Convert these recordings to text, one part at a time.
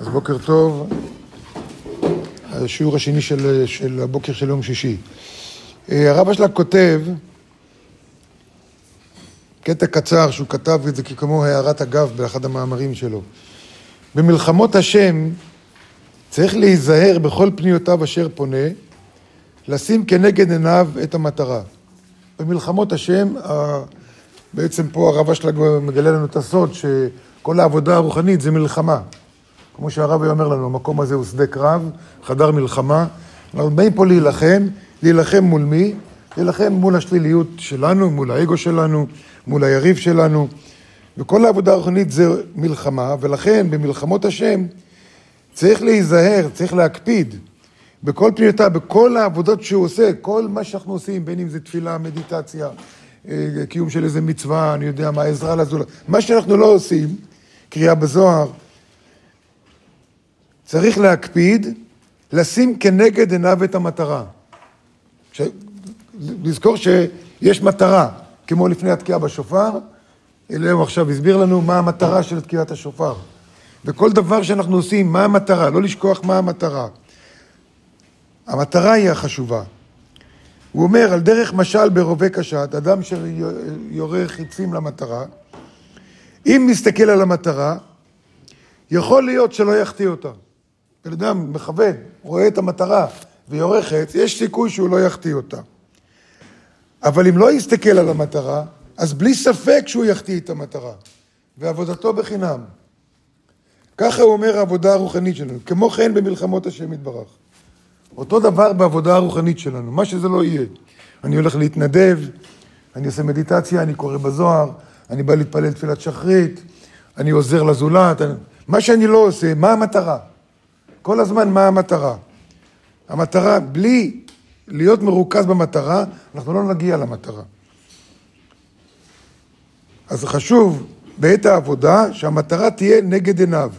אז בוקר טוב, השיעור השני של, של הבוקר של יום שישי. אה, הרב אשלג כותב, קטע קצר שהוא כתב את זה כמו הערת אגב באחד המאמרים שלו. במלחמות השם צריך להיזהר בכל פניותיו אשר פונה, לשים כנגד עיניו את המטרה. במלחמות השם, בעצם פה הרב אשלג מגלה לנו את הסוד שכל העבודה הרוחנית זה מלחמה. כמו שהרב היה אומר לנו, המקום הזה הוא שדה קרב, חדר מלחמה. אנחנו באים פה להילחם, להילחם מול מי? להילחם מול השליליות שלנו, מול האגו שלנו, מול היריב שלנו. וכל העבודה הרוחנית זה מלחמה, ולכן במלחמות השם צריך להיזהר, צריך להקפיד בכל פניותיו, בכל העבודות שהוא עושה, כל מה שאנחנו עושים, בין אם זה תפילה, מדיטציה, אה, קיום של איזה מצווה, אני יודע מה, עזרה לזולת, מה שאנחנו לא עושים, קריאה בזוהר, צריך להקפיד לשים כנגד עיניו את המטרה. ש... לזכור שיש מטרה, כמו לפני התקיעה בשופר, אליהו עכשיו הסביר לנו מה המטרה של תקיעת השופר. וכל דבר שאנחנו עושים, מה המטרה? לא לשכוח מה המטרה. המטרה היא החשובה. הוא אומר, על דרך משל ברובה קשת, אדם שיורה חיצים למטרה, אם מסתכל על המטרה, יכול להיות שלא יחטיא אותה. בן אדם מכוון, רואה את המטרה ויורה חץ, יש סיכוי שהוא לא יחטיא אותה. אבל אם לא יסתכל על המטרה, אז בלי ספק שהוא יחטיא את המטרה, ועבודתו בחינם. ככה הוא אומר העבודה הרוחנית שלנו, כמו כן במלחמות השם יתברך. אותו דבר בעבודה הרוחנית שלנו, מה שזה לא יהיה. אני הולך להתנדב, אני עושה מדיטציה, אני קורא בזוהר, אני בא להתפלל תפילת שחרית, אני עוזר לזולת, אני... מה שאני לא עושה, מה המטרה? כל הזמן מה המטרה. המטרה, בלי להיות מרוכז במטרה, אנחנו לא נגיע למטרה. אז חשוב בעת העבודה שהמטרה תהיה נגד עיניו.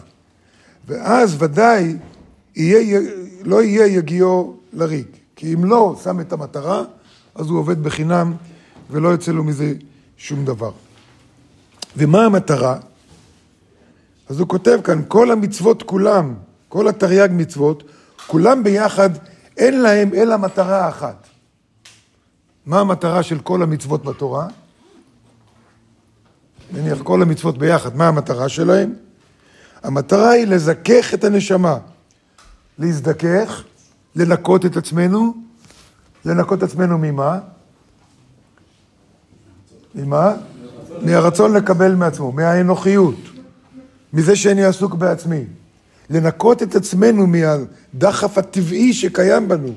ואז ודאי יהיה, לא יהיה יגיעו לריק. כי אם לא שם את המטרה, אז הוא עובד בחינם ולא יוצא לו מזה שום דבר. ומה המטרה? אז הוא כותב כאן, כל המצוות כולם כל התרי"ג מצוות, כולם ביחד, אין להם אלא מטרה אחת. מה המטרה של כל המצוות בתורה? נניח כל המצוות ביחד, מה המטרה שלהם? המטרה היא לזכך את הנשמה. להזדכך, לנקות את עצמנו, לנקות את עצמנו ממה? ממה? מהרצון לקבל מעצמו, מהאנוכיות, מזה שאני עסוק בעצמי. לנקות את עצמנו מהדחף הטבעי שקיים בנו.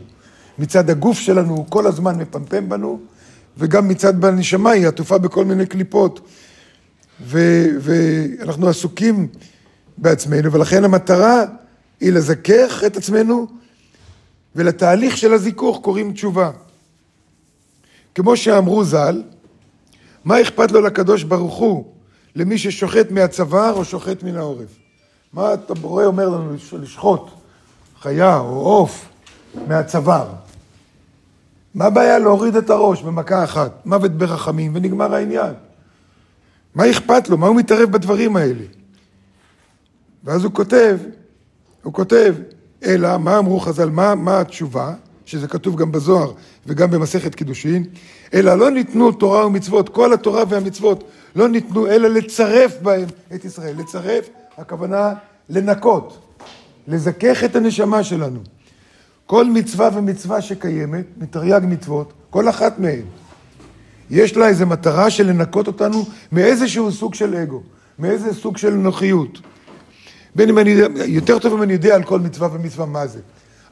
מצד הגוף שלנו, הוא כל הזמן מפמפם בנו, וגם מצד בנשמה היא עטופה בכל מיני קליפות. ו- ואנחנו עסוקים בעצמנו, ולכן המטרה היא לזכך את עצמנו, ולתהליך של הזיכוך קוראים תשובה. כמו שאמרו ז"ל, מה אכפת לו לקדוש ברוך הוא למי ששוחט מהצוואר או שוחט מן העורף? מה אתה רואה אומר לנו לשחוט חיה או עוף מהצוואר? מה הבעיה להוריד את הראש במכה אחת, מוות ברחמים, ונגמר העניין? מה אכפת לו? מה הוא מתערב בדברים האלה? ואז הוא כותב, הוא כותב, אלא, מה אמרו חז"ל, מה, מה התשובה, שזה כתוב גם בזוהר וגם במסכת קידושין, אלא לא ניתנו תורה ומצוות, כל התורה והמצוות לא ניתנו, אלא לצרף בהם את ישראל. לצרף הכוונה לנקות, לזכך את הנשמה שלנו. כל מצווה ומצווה שקיימת, מתרי"ג מצוות, כל אחת מהן, יש לה איזו מטרה של לנקות אותנו מאיזשהו סוג של אגו, מאיזה סוג של נוחיות. בין אם אני, יותר טוב אם אני יודע על כל מצווה ומצווה מה זה.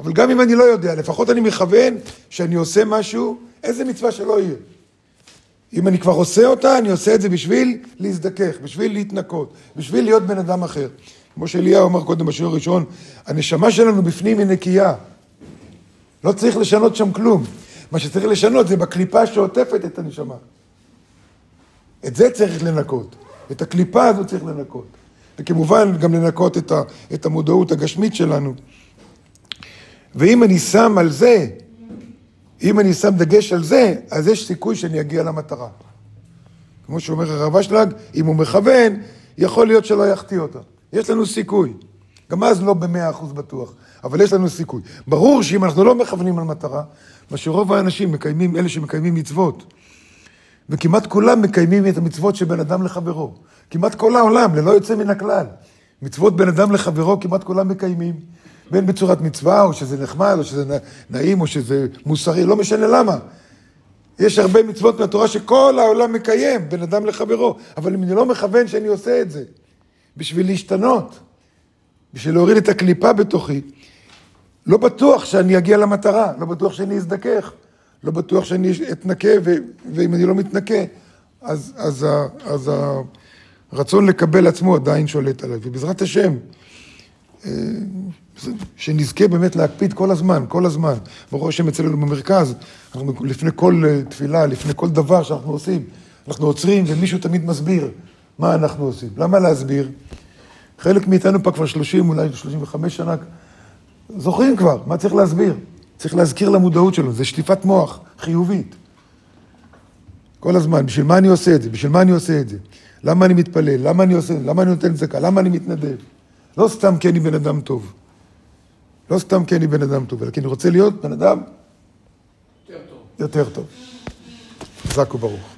אבל גם אם אני לא יודע, לפחות אני מכוון שאני עושה משהו, איזה מצווה שלא יהיה. אם אני כבר עושה אותה, אני עושה את זה בשביל להזדכך, בשביל להתנקות, בשביל להיות בן אדם אחר. כמו שאליהו אמר קודם בשיעור הראשון, הנשמה שלנו בפנים היא נקייה. לא צריך לשנות שם כלום. מה שצריך לשנות זה בקליפה שעוטפת את הנשמה. את זה צריך לנקות. את הקליפה הזו צריך לנקות. וכמובן גם לנקות את, ה, את המודעות הגשמית שלנו. ואם אני שם על זה אם אני שם דגש על זה, אז יש סיכוי שאני אגיע למטרה. כמו שאומר הרב אשלג, אם הוא מכוון, יכול להיות שלא יחטיא אותה. יש לנו סיכוי. גם אז לא במאה אחוז בטוח, אבל יש לנו סיכוי. ברור שאם אנחנו לא מכוונים על מטרה, מה שרוב האנשים מקיימים, אלה שמקיימים מצוות, וכמעט כולם מקיימים את המצוות של בן אדם לחברו. כמעט כל העולם, ללא יוצא מן הכלל. מצוות בין אדם לחברו כמעט כולם מקיימים. בין בצורת מצווה, או שזה נחמד, או שזה נעים, או שזה מוסרי, לא משנה למה. יש הרבה מצוות מהתורה שכל העולם מקיים, בין אדם לחברו, אבל אם אני לא מכוון שאני עושה את זה, בשביל להשתנות, בשביל להוריד את הקליפה בתוכי, לא בטוח שאני אגיע למטרה, לא בטוח שאני אזדכך, לא בטוח שאני אתנקה, ו- ואם אני לא מתנקה, אז, אז, אז הרצון לקבל עצמו עדיין שולט עליי. ובעזרת השם, אה, שנזכה באמת להקפיד כל הזמן, כל הזמן. ברוך השם אצלנו במרכז, אנחנו לפני כל אה, תפילה, לפני כל דבר שאנחנו עושים, אנחנו עוצרים ומישהו תמיד מסביר מה אנחנו עושים. למה להסביר? חלק מאיתנו פה כבר 30, אולי 35 שנה, זוכרים כבר, מה צריך להסביר? צריך להזכיר למודעות שלנו, זה שטיפת מוח חיובית. כל הזמן, בשביל מה אני עושה את זה? בשביל מה אני עושה את זה? למה אני מתפלל? למה אני עושה? למה אני נותן צדקה? למה אני מתנדב? לא סתם כי אני בן אדם טוב. לא סתם כי אני בן אדם טוב, אלא כי אני רוצה להיות בן אדם יותר טוב. יותר טוב. חזק וברוך.